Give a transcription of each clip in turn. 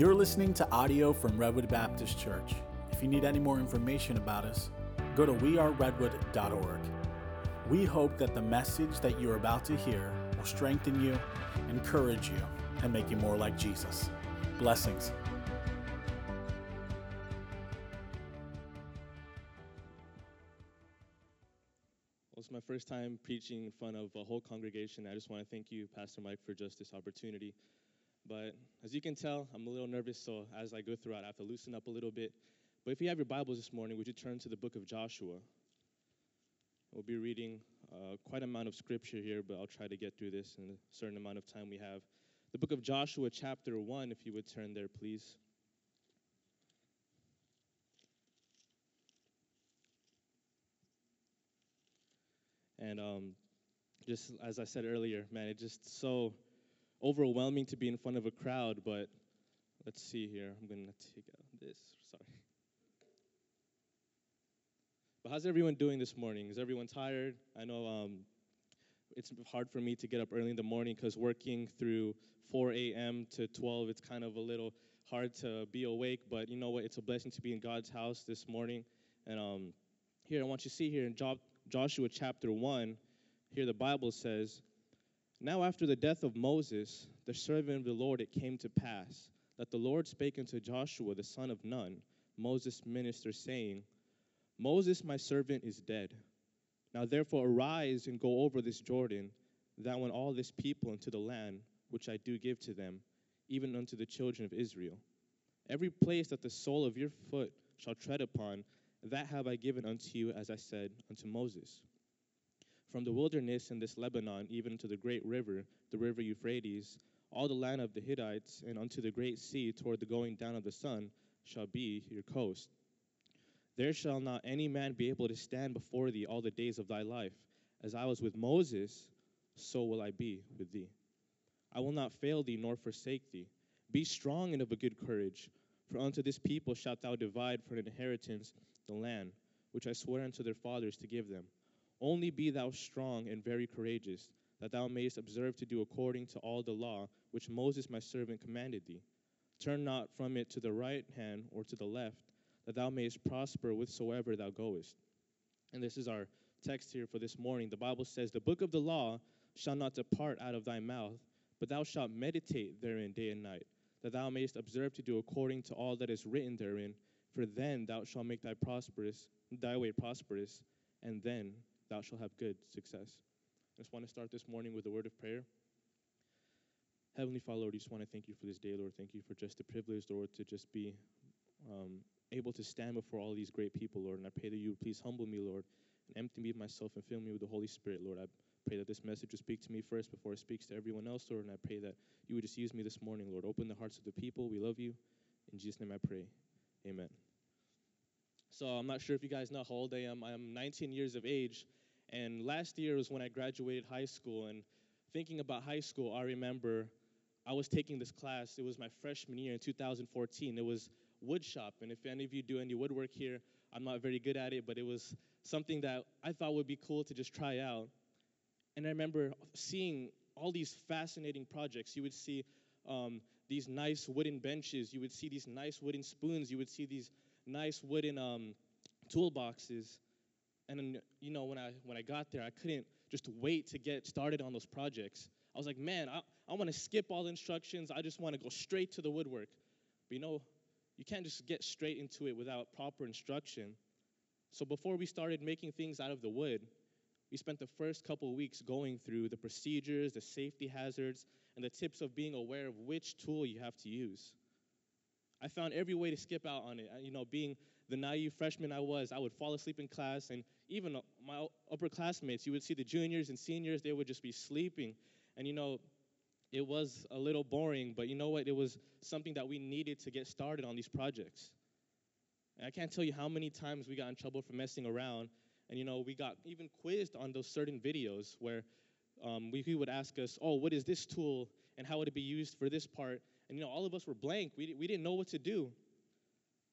You're listening to audio from Redwood Baptist Church. If you need any more information about us, go to weareredwood.org. We hope that the message that you're about to hear will strengthen you, encourage you, and make you more like Jesus. Blessings. Well, it's my first time preaching in front of a whole congregation. I just want to thank you, Pastor Mike, for just this opportunity. But as you can tell, I'm a little nervous, so as I go through it, I have to loosen up a little bit. But if you have your Bibles this morning, would you turn to the book of Joshua? We'll be reading uh, quite a amount of scripture here, but I'll try to get through this in a certain amount of time we have. The book of Joshua, chapter 1, if you would turn there, please. And um, just as I said earlier, man, it's just so overwhelming to be in front of a crowd. But let's see here. I'm going to take out this. Sorry. But how's everyone doing this morning? Is everyone tired? I know um, it's hard for me to get up early in the morning because working through 4 a.m. to 12, it's kind of a little hard to be awake. But you know what? It's a blessing to be in God's house this morning. And um, here, I want you to see here in Joshua chapter 1, here the Bible says, Now after the death of Moses, the servant of the Lord, it came to pass that the Lord spake unto Joshua the son of Nun, Moses' minister, saying, Moses, my servant, is dead. Now therefore arise and go over this Jordan, thou and all this people into the land which I do give to them, even unto the children of Israel. Every place that the sole of your foot shall tread upon, that have I given unto you, as I said unto Moses. From the wilderness and this Lebanon, even to the great river, the river Euphrates, all the land of the Hittites, and unto the great sea toward the going down of the sun, shall be your coast. There shall not any man be able to stand before thee all the days of thy life. As I was with Moses, so will I be with thee. I will not fail thee nor forsake thee. Be strong and of a good courage, for unto this people shalt thou divide for an inheritance the land, which I swear unto their fathers to give them. Only be thou strong and very courageous, that thou mayest observe to do according to all the law which Moses my servant commanded thee. Turn not from it to the right hand or to the left, that thou mayest prosper whithersoever thou goest. And this is our text here for this morning. The Bible says, The book of the law shall not depart out of thy mouth, but thou shalt meditate therein day and night, that thou mayest observe to do according to all that is written therein. For then thou shalt make thy prosperous thy way prosperous, and then thou shalt have good success. I just want to start this morning with a word of prayer. Heavenly Father, Lord, I just want to thank you for this day, Lord. Thank you for just the privilege, Lord, to just be um, able to stand before all these great people, Lord. And I pray that you would please humble me, Lord, and empty me of myself and fill me with the Holy Spirit, Lord. I pray that this message would speak to me first before it speaks to everyone else, Lord. And I pray that you would just use me this morning, Lord. Open the hearts of the people. We love you. In Jesus' name I pray. Amen. So I'm not sure if you guys know how old I am. I'm 19 years of age. And last year was when I graduated high school. And thinking about high school, I remember I was taking this class. It was my freshman year in 2014. It was wood shop. And if any of you do any woodwork here, I'm not very good at it, but it was something that I thought would be cool to just try out. And I remember seeing all these fascinating projects. You would see um, these nice wooden benches, you would see these nice wooden spoons, you would see these nice wooden um, toolboxes. And then, you know, when I when I got there, I couldn't just wait to get started on those projects. I was like, man, I, I want to skip all the instructions. I just want to go straight to the woodwork. But you know, you can't just get straight into it without proper instruction. So before we started making things out of the wood, we spent the first couple weeks going through the procedures, the safety hazards, and the tips of being aware of which tool you have to use. I found every way to skip out on it. You know, being the naive freshman I was, I would fall asleep in class, and even my upperclassmates, you would see the juniors and seniors, they would just be sleeping. And you know, it was a little boring, but you know what? It was something that we needed to get started on these projects. And I can't tell you how many times we got in trouble for messing around. And you know, we got even quizzed on those certain videos where um, we, he would ask us, "Oh, what is this tool, and how would it be used for this part?" And you know, all of us were blank. We we didn't know what to do.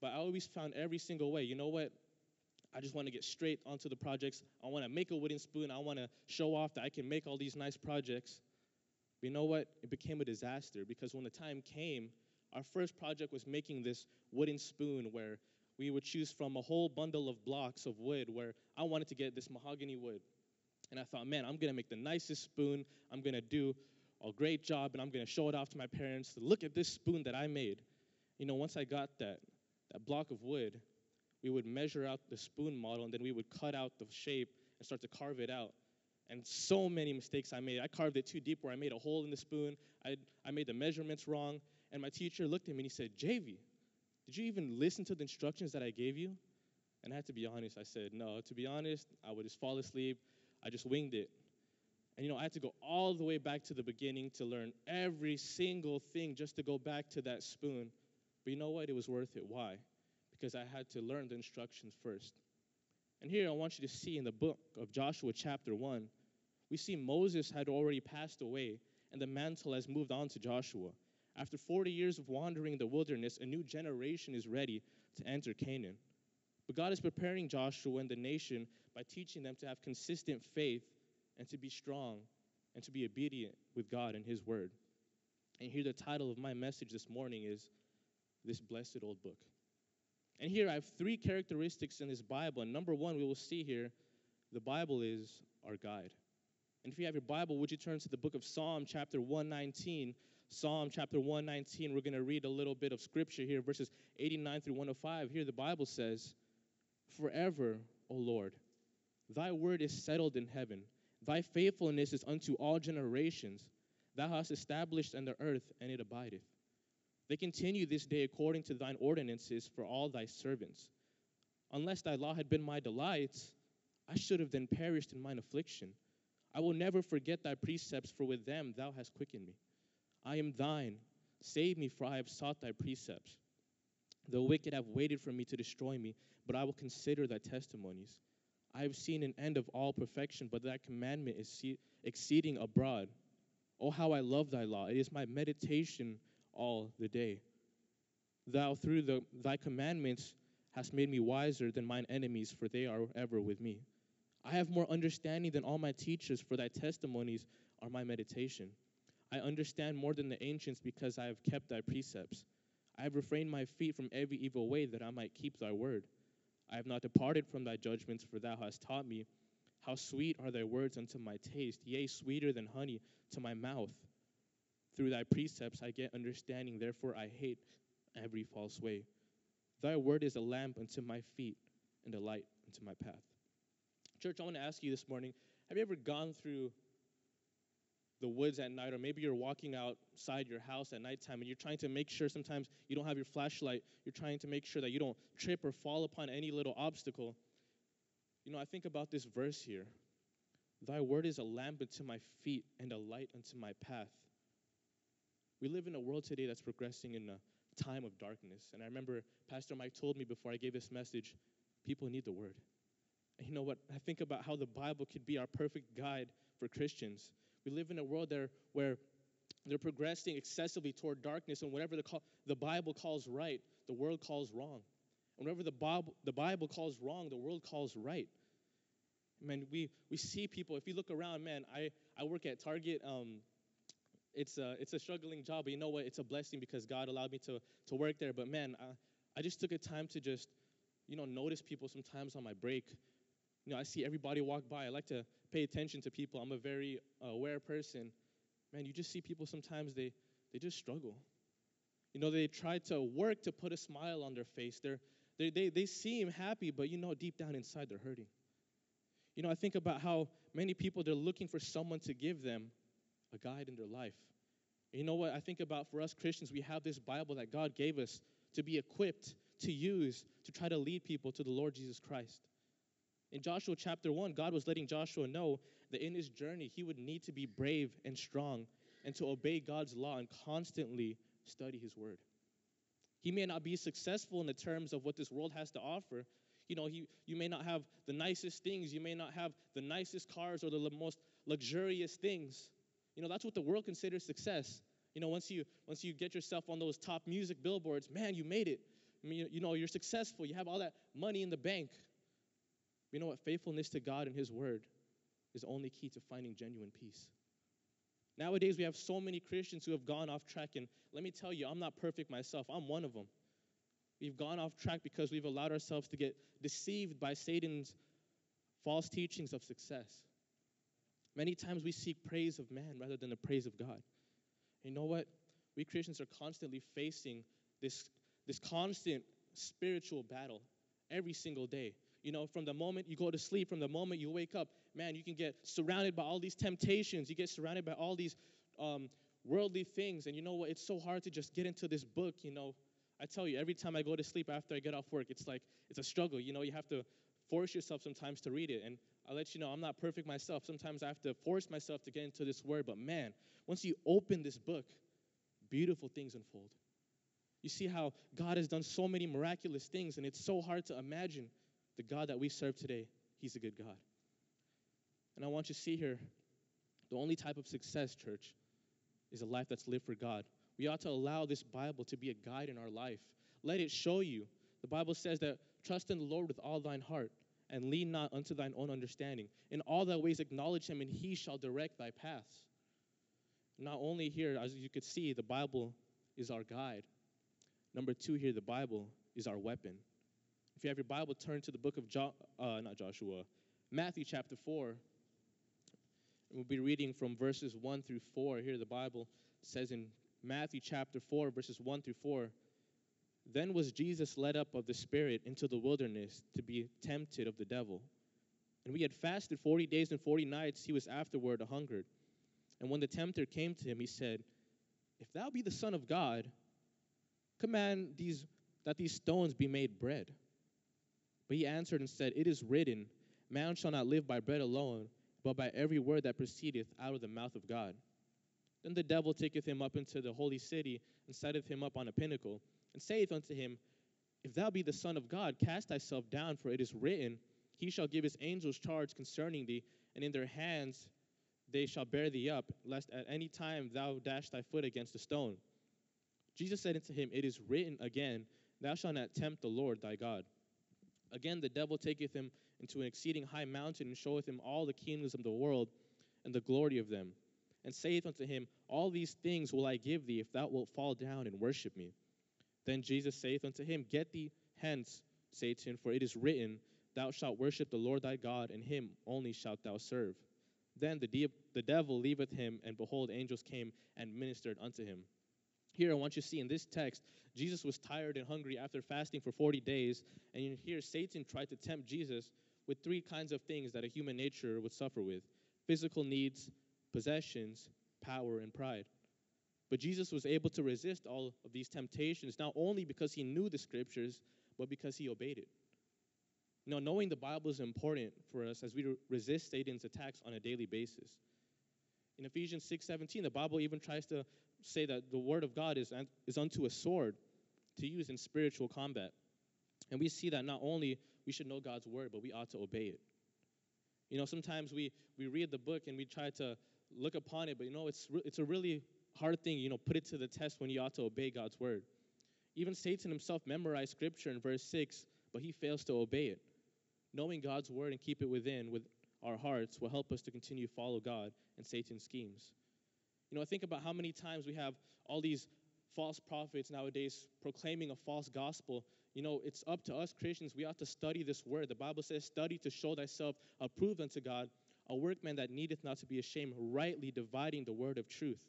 But I always found every single way. You know what? I just want to get straight onto the projects. I want to make a wooden spoon. I want to show off that I can make all these nice projects. But you know what? It became a disaster because when the time came, our first project was making this wooden spoon where we would choose from a whole bundle of blocks of wood where I wanted to get this mahogany wood. And I thought, man, I'm gonna make the nicest spoon. I'm gonna do a great job and I'm gonna show it off to my parents. Look at this spoon that I made. You know, once I got that, that block of wood, we would measure out the spoon model and then we would cut out the shape and start to carve it out. And so many mistakes I made. I carved it too deep where I made a hole in the spoon. I, I made the measurements wrong. And my teacher looked at me and he said, JV, did you even listen to the instructions that I gave you? And I had to be honest. I said, No, to be honest, I would just fall asleep. I just winged it. And you know, I had to go all the way back to the beginning to learn every single thing just to go back to that spoon. But you know what? It was worth it. Why? Because I had to learn the instructions first. And here I want you to see in the book of Joshua, chapter 1, we see Moses had already passed away, and the mantle has moved on to Joshua. After 40 years of wandering in the wilderness, a new generation is ready to enter Canaan. But God is preparing Joshua and the nation by teaching them to have consistent faith and to be strong and to be obedient with God and His Word. And here, the title of my message this morning is This Blessed Old Book. And here, I have three characteristics in this Bible. And number one, we will see here the Bible is our guide. And if you have your Bible, would you turn to the book of Psalm, chapter 119? Psalm chapter 119, we're going to read a little bit of scripture here, verses 89 through 105. Here the Bible says, Forever, O Lord, thy word is settled in heaven. Thy faithfulness is unto all generations. Thou hast established in the earth, and it abideth. They continue this day according to thine ordinances for all thy servants. Unless thy law had been my delight, I should have then perished in mine affliction. I will never forget thy precepts, for with them thou hast quickened me. I am thine. Save me, for I have sought thy precepts. The wicked have waited for me to destroy me, but I will consider thy testimonies. I have seen an end of all perfection, but thy commandment is exceeding abroad. Oh, how I love thy law! It is my meditation all the day. Thou, through the, thy commandments, hast made me wiser than mine enemies, for they are ever with me. I have more understanding than all my teachers, for thy testimonies are my meditation. I understand more than the ancients because I have kept thy precepts. I have refrained my feet from every evil way that I might keep thy word. I have not departed from thy judgments, for thou hast taught me. How sweet are thy words unto my taste, yea, sweeter than honey to my mouth. Through thy precepts I get understanding, therefore I hate every false way. Thy word is a lamp unto my feet and a light unto my path. Church, I want to ask you this morning have you ever gone through the woods at night, or maybe you're walking outside your house at nighttime and you're trying to make sure sometimes you don't have your flashlight. You're trying to make sure that you don't trip or fall upon any little obstacle. You know, I think about this verse here Thy word is a lamp unto my feet and a light unto my path. We live in a world today that's progressing in a time of darkness. And I remember Pastor Mike told me before I gave this message people need the word. And you know what? I think about how the Bible could be our perfect guide for Christians. We live in a world there where they're progressing excessively toward darkness, and whatever the, call, the Bible calls right, the world calls wrong. And whatever the Bible, the Bible calls wrong, the world calls right. Man, we, we see people, if you look around, man, I, I work at Target. Um, it's, a, it's a struggling job, but you know what? It's a blessing because God allowed me to, to work there. But man, I, I just took a time to just, you know, notice people sometimes on my break you know, I see everybody walk by. I like to pay attention to people. I'm a very uh, aware person. Man, you just see people sometimes they they just struggle. You know, they try to work to put a smile on their face. They're, they they they seem happy, but you know, deep down inside they're hurting. You know, I think about how many people they're looking for someone to give them a guide in their life. And you know what? I think about for us Christians, we have this Bible that God gave us to be equipped to use to try to lead people to the Lord Jesus Christ. In Joshua chapter 1, God was letting Joshua know that in his journey, he would need to be brave and strong and to obey God's law and constantly study his word. He may not be successful in the terms of what this world has to offer. You know, he, you may not have the nicest things, you may not have the nicest cars or the most luxurious things. You know, that's what the world considers success. You know, once you once you get yourself on those top music billboards, man, you made it. I mean, you know, you're successful. You have all that money in the bank. You know what? Faithfulness to God and His Word is only key to finding genuine peace. Nowadays, we have so many Christians who have gone off track, and let me tell you, I'm not perfect myself. I'm one of them. We've gone off track because we've allowed ourselves to get deceived by Satan's false teachings of success. Many times we seek praise of man rather than the praise of God. You know what? We Christians are constantly facing this, this constant spiritual battle every single day. You know, from the moment you go to sleep, from the moment you wake up, man, you can get surrounded by all these temptations. You get surrounded by all these um, worldly things. And you know what? It's so hard to just get into this book. You know, I tell you, every time I go to sleep after I get off work, it's like it's a struggle. You know, you have to force yourself sometimes to read it. And I'll let you know, I'm not perfect myself. Sometimes I have to force myself to get into this word. But man, once you open this book, beautiful things unfold. You see how God has done so many miraculous things, and it's so hard to imagine the God that we serve today. He's a good God. And I want you to see here the only type of success, church, is a life that's lived for God. We ought to allow this Bible to be a guide in our life. Let it show you. The Bible says that trust in the Lord with all thine heart and lean not unto thine own understanding. In all thy ways acknowledge him, and he shall direct thy paths. Not only here, as you could see, the Bible is our guide. Number two, here, the Bible is our weapon. If you have your Bible, turn to the book of jo- uh, not Joshua, Matthew chapter 4. we'll be reading from verses 1 through 4. Here, the Bible says in Matthew chapter 4, verses 1 through 4 Then was Jesus led up of the Spirit into the wilderness to be tempted of the devil. And we had fasted 40 days and 40 nights, he was afterward a hungered. And when the tempter came to him, he said, If thou be the Son of God, command these, that these stones be made bread. But he answered and said, It is written, Man shall not live by bread alone, but by every word that proceedeth out of the mouth of God. Then the devil taketh him up into the holy city, and setteth him up on a pinnacle, and saith unto him, If thou be the Son of God, cast thyself down, for it is written, He shall give his angels charge concerning thee, and in their hands they shall bear thee up, lest at any time thou dash thy foot against a stone. Jesus said unto him, It is written again, Thou shalt not tempt the Lord thy God. Again, the devil taketh him into an exceeding high mountain, and showeth him all the kingdoms of the world and the glory of them, and saith unto him, All these things will I give thee, if thou wilt fall down and worship me. Then Jesus saith unto him, Get thee hence, Satan, for it is written, Thou shalt worship the Lord thy God, and him only shalt thou serve. Then the, de- the devil leaveth him, and behold, angels came and ministered unto him. Here, I want you to see in this text, Jesus was tired and hungry after fasting for 40 days. And here, Satan tried to tempt Jesus with three kinds of things that a human nature would suffer with physical needs, possessions, power, and pride. But Jesus was able to resist all of these temptations, not only because he knew the scriptures, but because he obeyed it. Know, knowing the Bible is important for us as we resist Satan's attacks on a daily basis. In Ephesians 6:17, the Bible even tries to say that the word of God is, is unto a sword to use in spiritual combat. And we see that not only we should know God's word, but we ought to obey it. You know, sometimes we, we read the book and we try to look upon it, but you know, it's, re- it's a really hard thing, you know, put it to the test when you ought to obey God's word. Even Satan himself memorized scripture in verse 6, but he fails to obey it knowing God's word and keep it within with our hearts will help us to continue to follow God and Satan's schemes. You know, I think about how many times we have all these false prophets nowadays proclaiming a false gospel. You know, it's up to us Christians. We ought to study this word. The Bible says, Study to show thyself approved unto God, a workman that needeth not to be ashamed, rightly dividing the word of truth.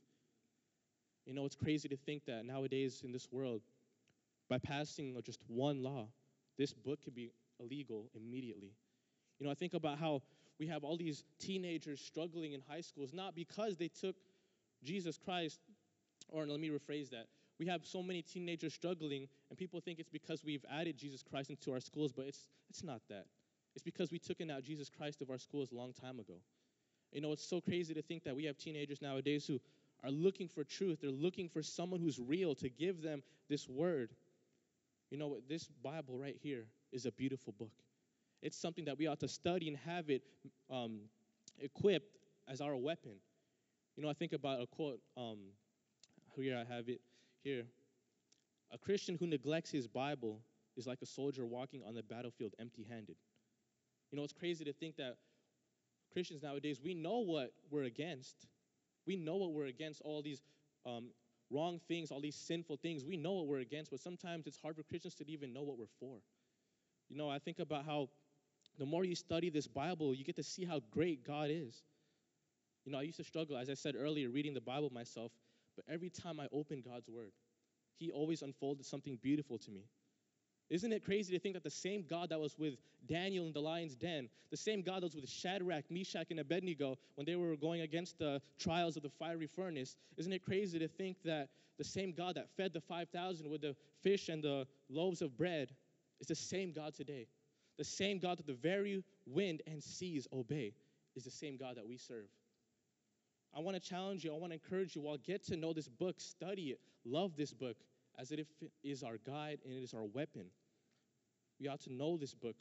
You know, it's crazy to think that nowadays in this world, by passing just one law, this book could be illegal immediately. You know, I think about how we have all these teenagers struggling in high schools, not because they took Jesus Christ, or let me rephrase that. We have so many teenagers struggling, and people think it's because we've added Jesus Christ into our schools, but it's, it's not that. It's because we took in out Jesus Christ of our schools a long time ago. You know, it's so crazy to think that we have teenagers nowadays who are looking for truth. They're looking for someone who's real to give them this word. You know, what? this Bible right here is a beautiful book. It's something that we ought to study and have it um, equipped as our weapon. You know, I think about a quote. Um, here I have it. Here, a Christian who neglects his Bible is like a soldier walking on the battlefield empty-handed. You know, it's crazy to think that Christians nowadays we know what we're against, We know what we're against, all these um, wrong things, all these sinful things. We know what we're against, but sometimes it's hard for Christians to even know what we're for. You know, I think about how the more you study this Bible, you get to see how great God is. You know, I used to struggle, as I said earlier, reading the Bible myself, but every time I opened God's Word, He always unfolded something beautiful to me. Isn't it crazy to think that the same God that was with Daniel in the lion's den, the same God that was with Shadrach, Meshach, and Abednego when they were going against the trials of the fiery furnace, isn't it crazy to think that the same God that fed the 5,000 with the fish and the loaves of bread is the same God today? The same God that the very wind and seas obey is the same God that we serve. I want to challenge you, I want to encourage you, while get to know this book, study it, love this book, as it is our guide and it is our weapon. We ought to know this book.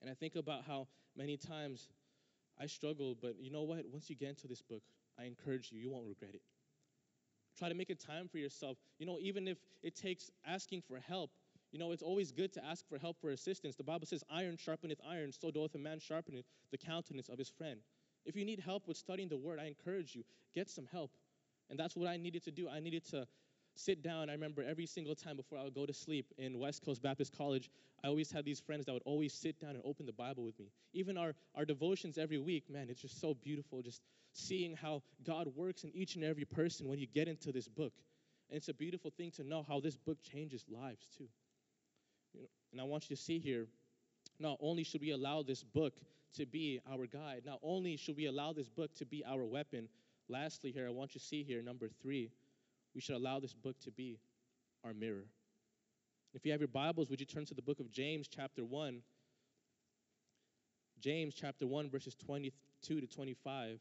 And I think about how many times I struggle, but you know what? Once you get into this book, I encourage you, you won't regret it. Try to make a time for yourself. You know, even if it takes asking for help, you know, it's always good to ask for help for assistance. The Bible says, Iron sharpeneth iron, so doth a man sharpeneth the countenance of his friend. If you need help with studying the word, I encourage you, get some help. And that's what I needed to do. I needed to sit down. I remember every single time before I would go to sleep in West Coast Baptist College, I always had these friends that would always sit down and open the Bible with me. Even our, our devotions every week, man, it's just so beautiful just seeing how God works in each and every person when you get into this book. And it's a beautiful thing to know how this book changes lives too. You know, and I want you to see here, not only should we allow this book to be our guide, not only should we allow this book to be our weapon, lastly, here, I want you to see here, number three, we should allow this book to be our mirror. If you have your Bibles, would you turn to the book of James, chapter 1? James, chapter 1, verses 22 to 25.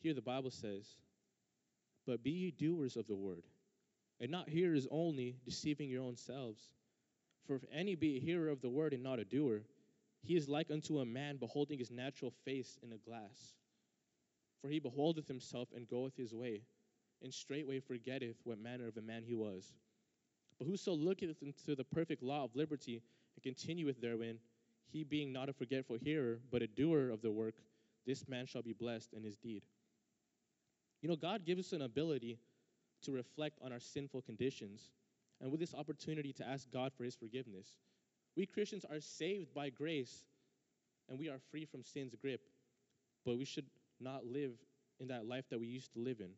Here the Bible says, But be ye doers of the word, and not hearers only, deceiving your own selves. For if any be a hearer of the word and not a doer, he is like unto a man beholding his natural face in a glass. For he beholdeth himself and goeth his way and straightway forgetteth what manner of a man he was. But whoso looketh into the perfect law of liberty and continueth therein, he being not a forgetful hearer, but a doer of the work, this man shall be blessed in his deed. You know, God gives us an ability to reflect on our sinful conditions, and with this opportunity to ask God for his forgiveness. We Christians are saved by grace, and we are free from sin's grip, but we should not live in that life that we used to live in.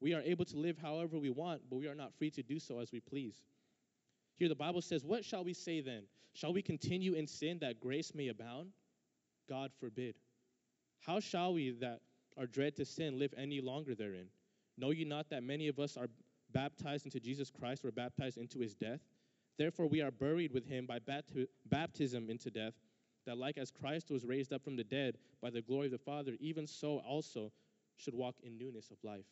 We are able to live however we want, but we are not free to do so as we please. Here the Bible says, What shall we say then? Shall we continue in sin that grace may abound? God forbid. How shall we that are dread to sin live any longer therein? Know ye not that many of us are baptized into Jesus Christ, were baptized into his death? Therefore we are buried with him by baptism into death, that like as Christ was raised up from the dead by the glory of the Father, even so also should walk in newness of life.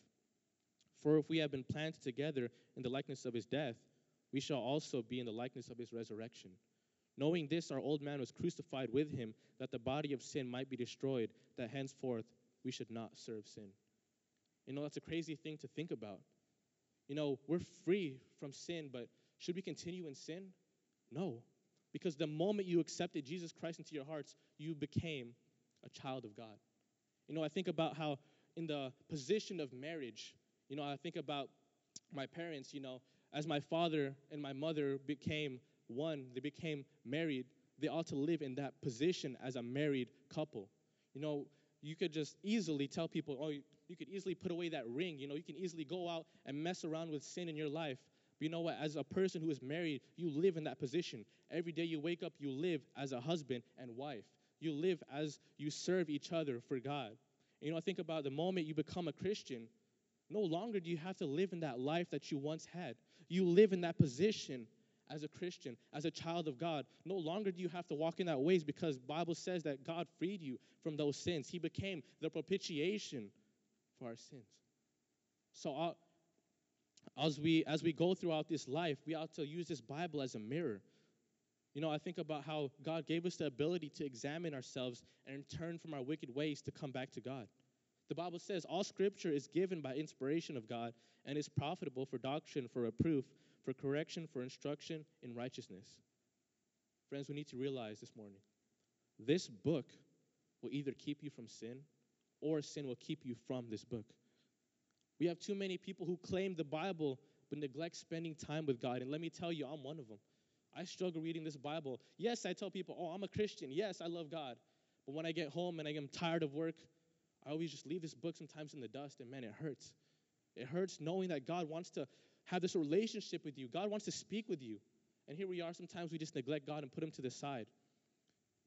For if we have been planted together in the likeness of his death, we shall also be in the likeness of his resurrection. Knowing this, our old man was crucified with him, that the body of sin might be destroyed, that henceforth we should not serve sin. You know, that's a crazy thing to think about. You know, we're free from sin, but should we continue in sin? No. Because the moment you accepted Jesus Christ into your hearts, you became a child of God. You know, I think about how in the position of marriage, you know, I think about my parents, you know, as my father and my mother became one, they became married, they ought to live in that position as a married couple. You know, you could just easily tell people, oh, you could easily put away that ring. You know, you can easily go out and mess around with sin in your life. But you know what? As a person who is married, you live in that position. Every day you wake up, you live as a husband and wife. You live as you serve each other for God. You know, I think about the moment you become a Christian, no longer do you have to live in that life that you once had. You live in that position as a Christian, as a child of God. No longer do you have to walk in that ways because Bible says that God freed you from those sins. He became the propitiation for our sins. So uh, as we as we go throughout this life, we ought to use this Bible as a mirror. You know, I think about how God gave us the ability to examine ourselves and turn from our wicked ways to come back to God. The Bible says all scripture is given by inspiration of God and is profitable for doctrine, for reproof, for correction, for instruction in righteousness. Friends, we need to realize this morning this book will either keep you from sin or sin will keep you from this book. We have too many people who claim the Bible but neglect spending time with God. And let me tell you, I'm one of them. I struggle reading this Bible. Yes, I tell people, oh, I'm a Christian. Yes, I love God. But when I get home and I am tired of work, I always just leave this book sometimes in the dust, and man, it hurts. It hurts knowing that God wants to have this relationship with you. God wants to speak with you. And here we are, sometimes we just neglect God and put him to the side.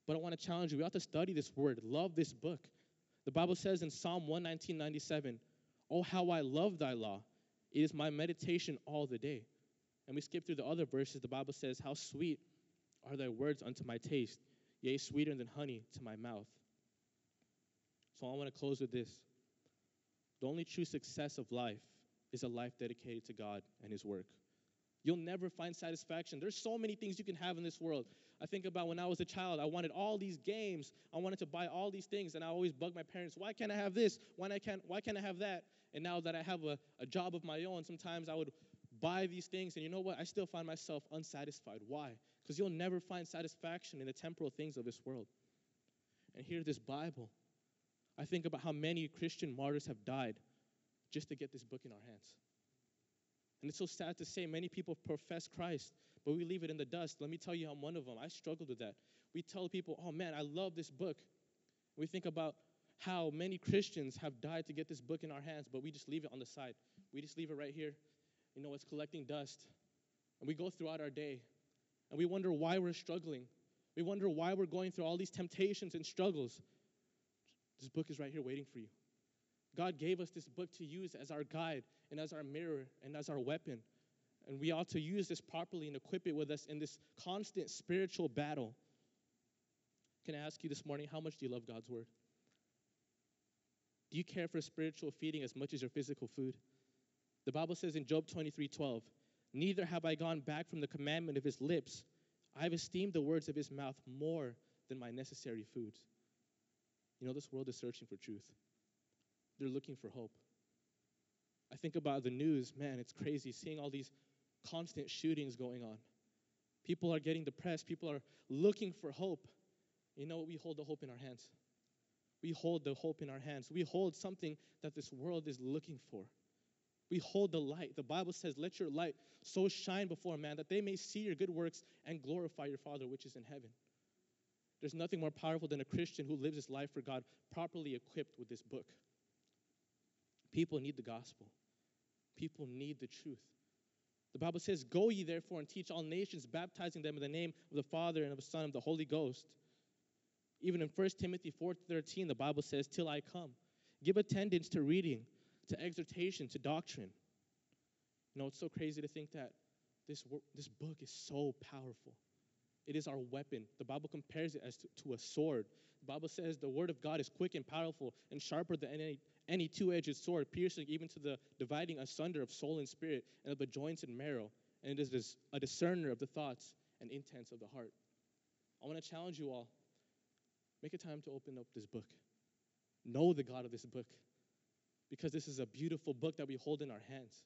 But I want to challenge you. We have to study this word, love this book. The Bible says in Psalm 119, 97, Oh, how I love thy law. It is my meditation all the day. And we skip through the other verses. The Bible says, How sweet are thy words unto my taste, yea, sweeter than honey to my mouth. So I want to close with this. The only true success of life is a life dedicated to God and His work. You'll never find satisfaction. There's so many things you can have in this world. I think about when I was a child, I wanted all these games. I wanted to buy all these things, and I always bug my parents, why can't I have this? Why, can't, why can't I have that? And now that I have a, a job of my own, sometimes I would buy these things, and you know what? I still find myself unsatisfied. Why? Because you'll never find satisfaction in the temporal things of this world. And here, this Bible, I think about how many Christian martyrs have died just to get this book in our hands. And it's so sad to say many people profess Christ, but we leave it in the dust. Let me tell you, I'm one of them. I struggled with that. We tell people, oh man, I love this book. We think about how many Christians have died to get this book in our hands, but we just leave it on the side. We just leave it right here. You know, it's collecting dust. And we go throughout our day and we wonder why we're struggling. We wonder why we're going through all these temptations and struggles. This book is right here waiting for you. God gave us this book to use as our guide and as our mirror and as our weapon. And we ought to use this properly and equip it with us in this constant spiritual battle. Can I ask you this morning, how much do you love God's word? Do you care for spiritual feeding as much as your physical food? The Bible says in Job 23 12, Neither have I gone back from the commandment of his lips. I have esteemed the words of his mouth more than my necessary foods. You know, this world is searching for truth, they're looking for hope. I think about the news, man, it's crazy seeing all these constant shootings going on. People are getting depressed, people are looking for hope. You know what? We hold the hope in our hands. We hold the hope in our hands. We hold something that this world is looking for. We hold the light. The Bible says, Let your light so shine before man that they may see your good works and glorify your Father which is in heaven. There's nothing more powerful than a Christian who lives his life for God, properly equipped with this book. People need the gospel, people need the truth. The Bible says, Go ye therefore and teach all nations, baptizing them in the name of the Father and of the Son and of the Holy Ghost even in 1 Timothy 4:13, the Bible says, "Till I come." Give attendance to reading, to exhortation, to doctrine. You know, it's so crazy to think that this, this book is so powerful. It is our weapon. The Bible compares it as to, to a sword. The Bible says the word of God is quick and powerful and sharper than any, any two-edged sword, piercing even to the dividing asunder of soul and spirit and of the joints and marrow. And it is a discerner of the thoughts and intents of the heart. I want to challenge you all Make a time to open up this book. Know the God of this book because this is a beautiful book that we hold in our hands.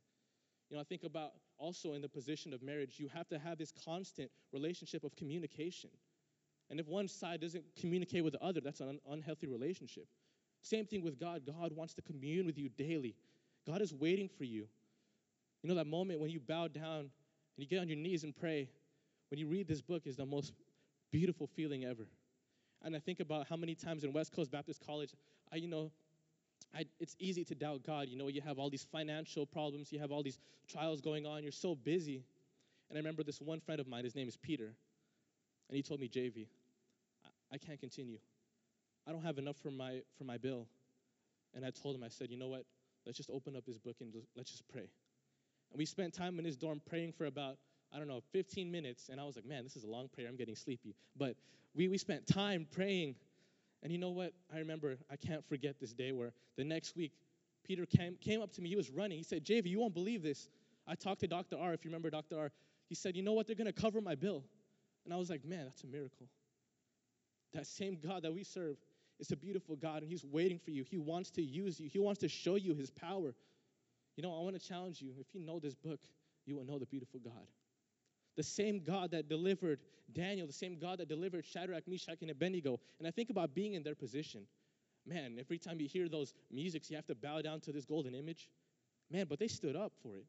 You know, I think about also in the position of marriage, you have to have this constant relationship of communication. And if one side doesn't communicate with the other, that's an unhealthy relationship. Same thing with God. God wants to commune with you daily. God is waiting for you. You know, that moment when you bow down and you get on your knees and pray, when you read this book, is the most beautiful feeling ever. And I think about how many times in West Coast Baptist College, I, you know, I, it's easy to doubt God. You know, you have all these financial problems, you have all these trials going on, you're so busy. And I remember this one friend of mine, his name is Peter, and he told me, JV, I, I can't continue. I don't have enough for my, for my bill. And I told him, I said, you know what? Let's just open up his book and let's just pray. And we spent time in his dorm praying for about I don't know, 15 minutes. And I was like, man, this is a long prayer. I'm getting sleepy. But we, we spent time praying. And you know what? I remember, I can't forget this day where the next week, Peter came, came up to me. He was running. He said, JV, you won't believe this. I talked to Dr. R, if you remember Dr. R. He said, you know what? They're going to cover my bill. And I was like, man, that's a miracle. That same God that we serve is a beautiful God, and He's waiting for you. He wants to use you, He wants to show you His power. You know, I want to challenge you. If you know this book, you will know the beautiful God. The same God that delivered Daniel, the same God that delivered Shadrach, Meshach, and Abednego. And I think about being in their position. Man, every time you hear those musics, you have to bow down to this golden image. Man, but they stood up for it.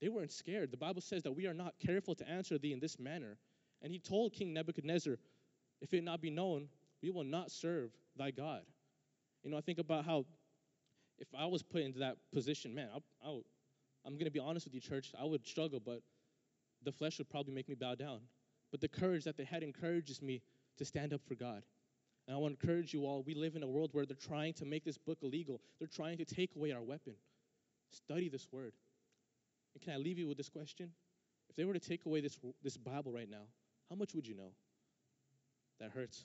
They weren't scared. The Bible says that we are not careful to answer thee in this manner. And he told King Nebuchadnezzar, If it not be known, we will not serve thy God. You know, I think about how if I was put into that position, man, I, I, I'm going to be honest with you, church, I would struggle, but the flesh would probably make me bow down. But the courage that they had encourages me to stand up for God. And I want to encourage you all we live in a world where they're trying to make this book illegal, they're trying to take away our weapon. Study this word. And can I leave you with this question? If they were to take away this, this Bible right now, how much would you know? That hurts.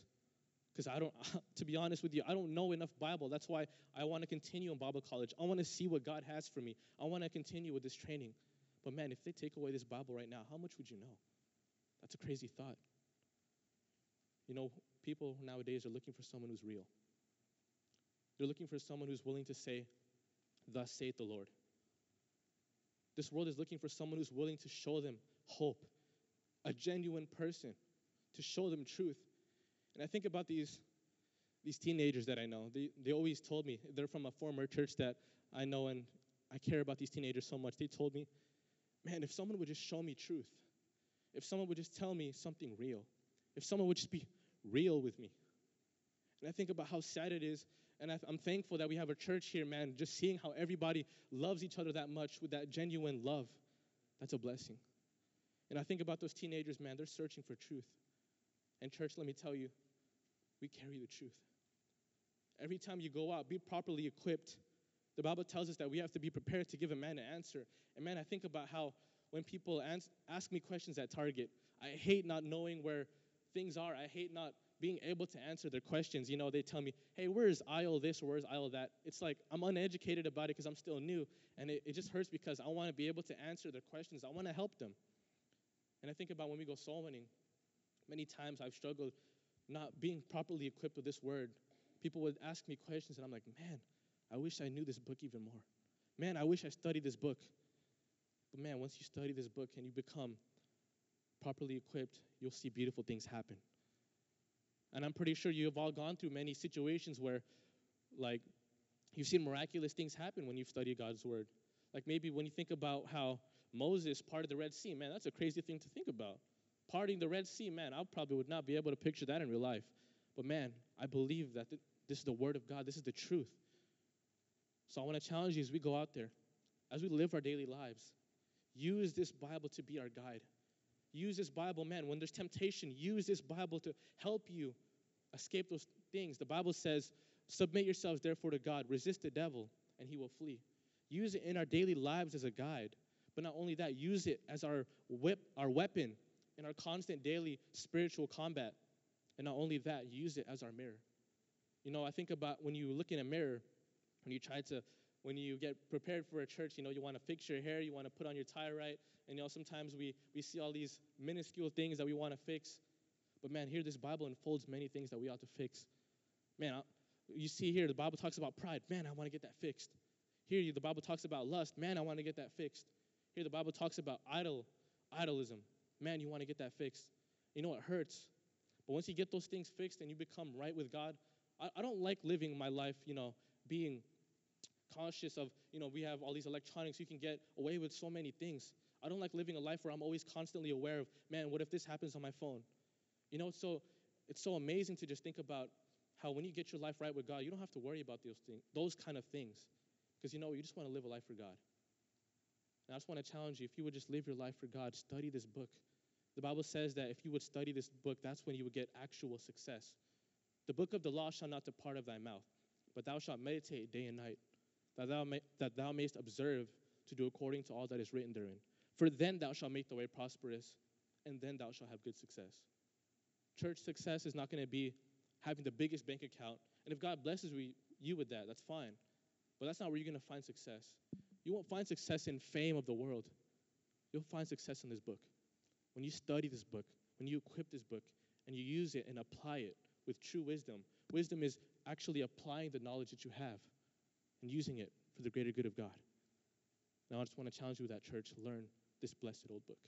Because I don't, to be honest with you, I don't know enough Bible. That's why I want to continue in Bible college. I want to see what God has for me. I want to continue with this training. But man, if they take away this Bible right now, how much would you know? That's a crazy thought. You know, people nowadays are looking for someone who's real. They're looking for someone who's willing to say, Thus saith the Lord. This world is looking for someone who's willing to show them hope, a genuine person, to show them truth. And I think about these, these teenagers that I know. They, they always told me, they're from a former church that I know and I care about these teenagers so much. They told me, man, if someone would just show me truth, if someone would just tell me something real, if someone would just be real with me. And I think about how sad it is. And I, am thankful that we have a church here, man, just seeing how everybody loves each other that much with that genuine love. That's a blessing. And I think about those teenagers, man, they're searching for truth. And, church, let me tell you, we carry the truth. Every time you go out, be properly equipped. The Bible tells us that we have to be prepared to give a man an answer. And, man, I think about how when people ask me questions at Target, I hate not knowing where things are. I hate not being able to answer their questions. You know, they tell me, hey, where's aisle this or where's aisle that? It's like I'm uneducated about it because I'm still new. And it, it just hurts because I want to be able to answer their questions. I want to help them. And I think about when we go soul winning, many times I've struggled not being properly equipped with this word. People would ask me questions, and I'm like, man, I wish I knew this book even more. Man, I wish I studied this book. But man, once you study this book and you become properly equipped, you'll see beautiful things happen. And I'm pretty sure you've all gone through many situations where, like, you've seen miraculous things happen when you've studied God's word. Like maybe when you think about how Moses parted the Red Sea, man, that's a crazy thing to think about. Parting the Red Sea, man, I probably would not be able to picture that in real life. But man, I believe that th- this is the word of God, this is the truth. So I want to challenge you as we go out there, as we live our daily lives, use this Bible to be our guide. Use this Bible, man. When there's temptation, use this Bible to help you escape those things. The Bible says, Submit yourselves therefore to God, resist the devil, and he will flee. Use it in our daily lives as a guide. But not only that, use it as our whip, our weapon in our constant daily spiritual combat. And not only that, use it as our mirror. You know, I think about when you look in a mirror, when you try to, when you get prepared for a church, you know, you want to fix your hair, you want to put on your tie right, and you know, sometimes we, we see all these minuscule things that we want to fix. But man, here this Bible unfolds many things that we ought to fix. Man, you see here, the Bible talks about pride. Man, I want to get that fixed. Here, the Bible talks about lust. Man, I want to get that fixed. Here, the Bible talks about idol, idolism. Man, you want to get that fixed. You know, it hurts. But once you get those things fixed and you become right with God, I, I don't like living my life, you know, being conscious of, you know, we have all these electronics. You can get away with so many things. I don't like living a life where I'm always constantly aware of, man, what if this happens on my phone? You know, so it's so amazing to just think about how when you get your life right with God, you don't have to worry about those things, those kind of things. Because you know, you just want to live a life for God. And I just want to challenge you if you would just live your life for God, study this book. The Bible says that if you would study this book, that's when you would get actual success. The book of the law shall not depart of thy mouth, but thou shalt meditate day and night, that thou, may, that thou observe to do according to all that is written therein. For then thou shalt make the way prosperous, and then thou shalt have good success. Church success is not going to be having the biggest bank account. And if God blesses you with that, that's fine. But that's not where you're going to find success. You won't find success in fame of the world. You'll find success in this book. When you study this book, when you equip this book, and you use it and apply it with true wisdom. Wisdom is actually applying the knowledge that you have and using it for the greater good of God. Now, I just want to challenge you with that, church. Learn this blessed old book.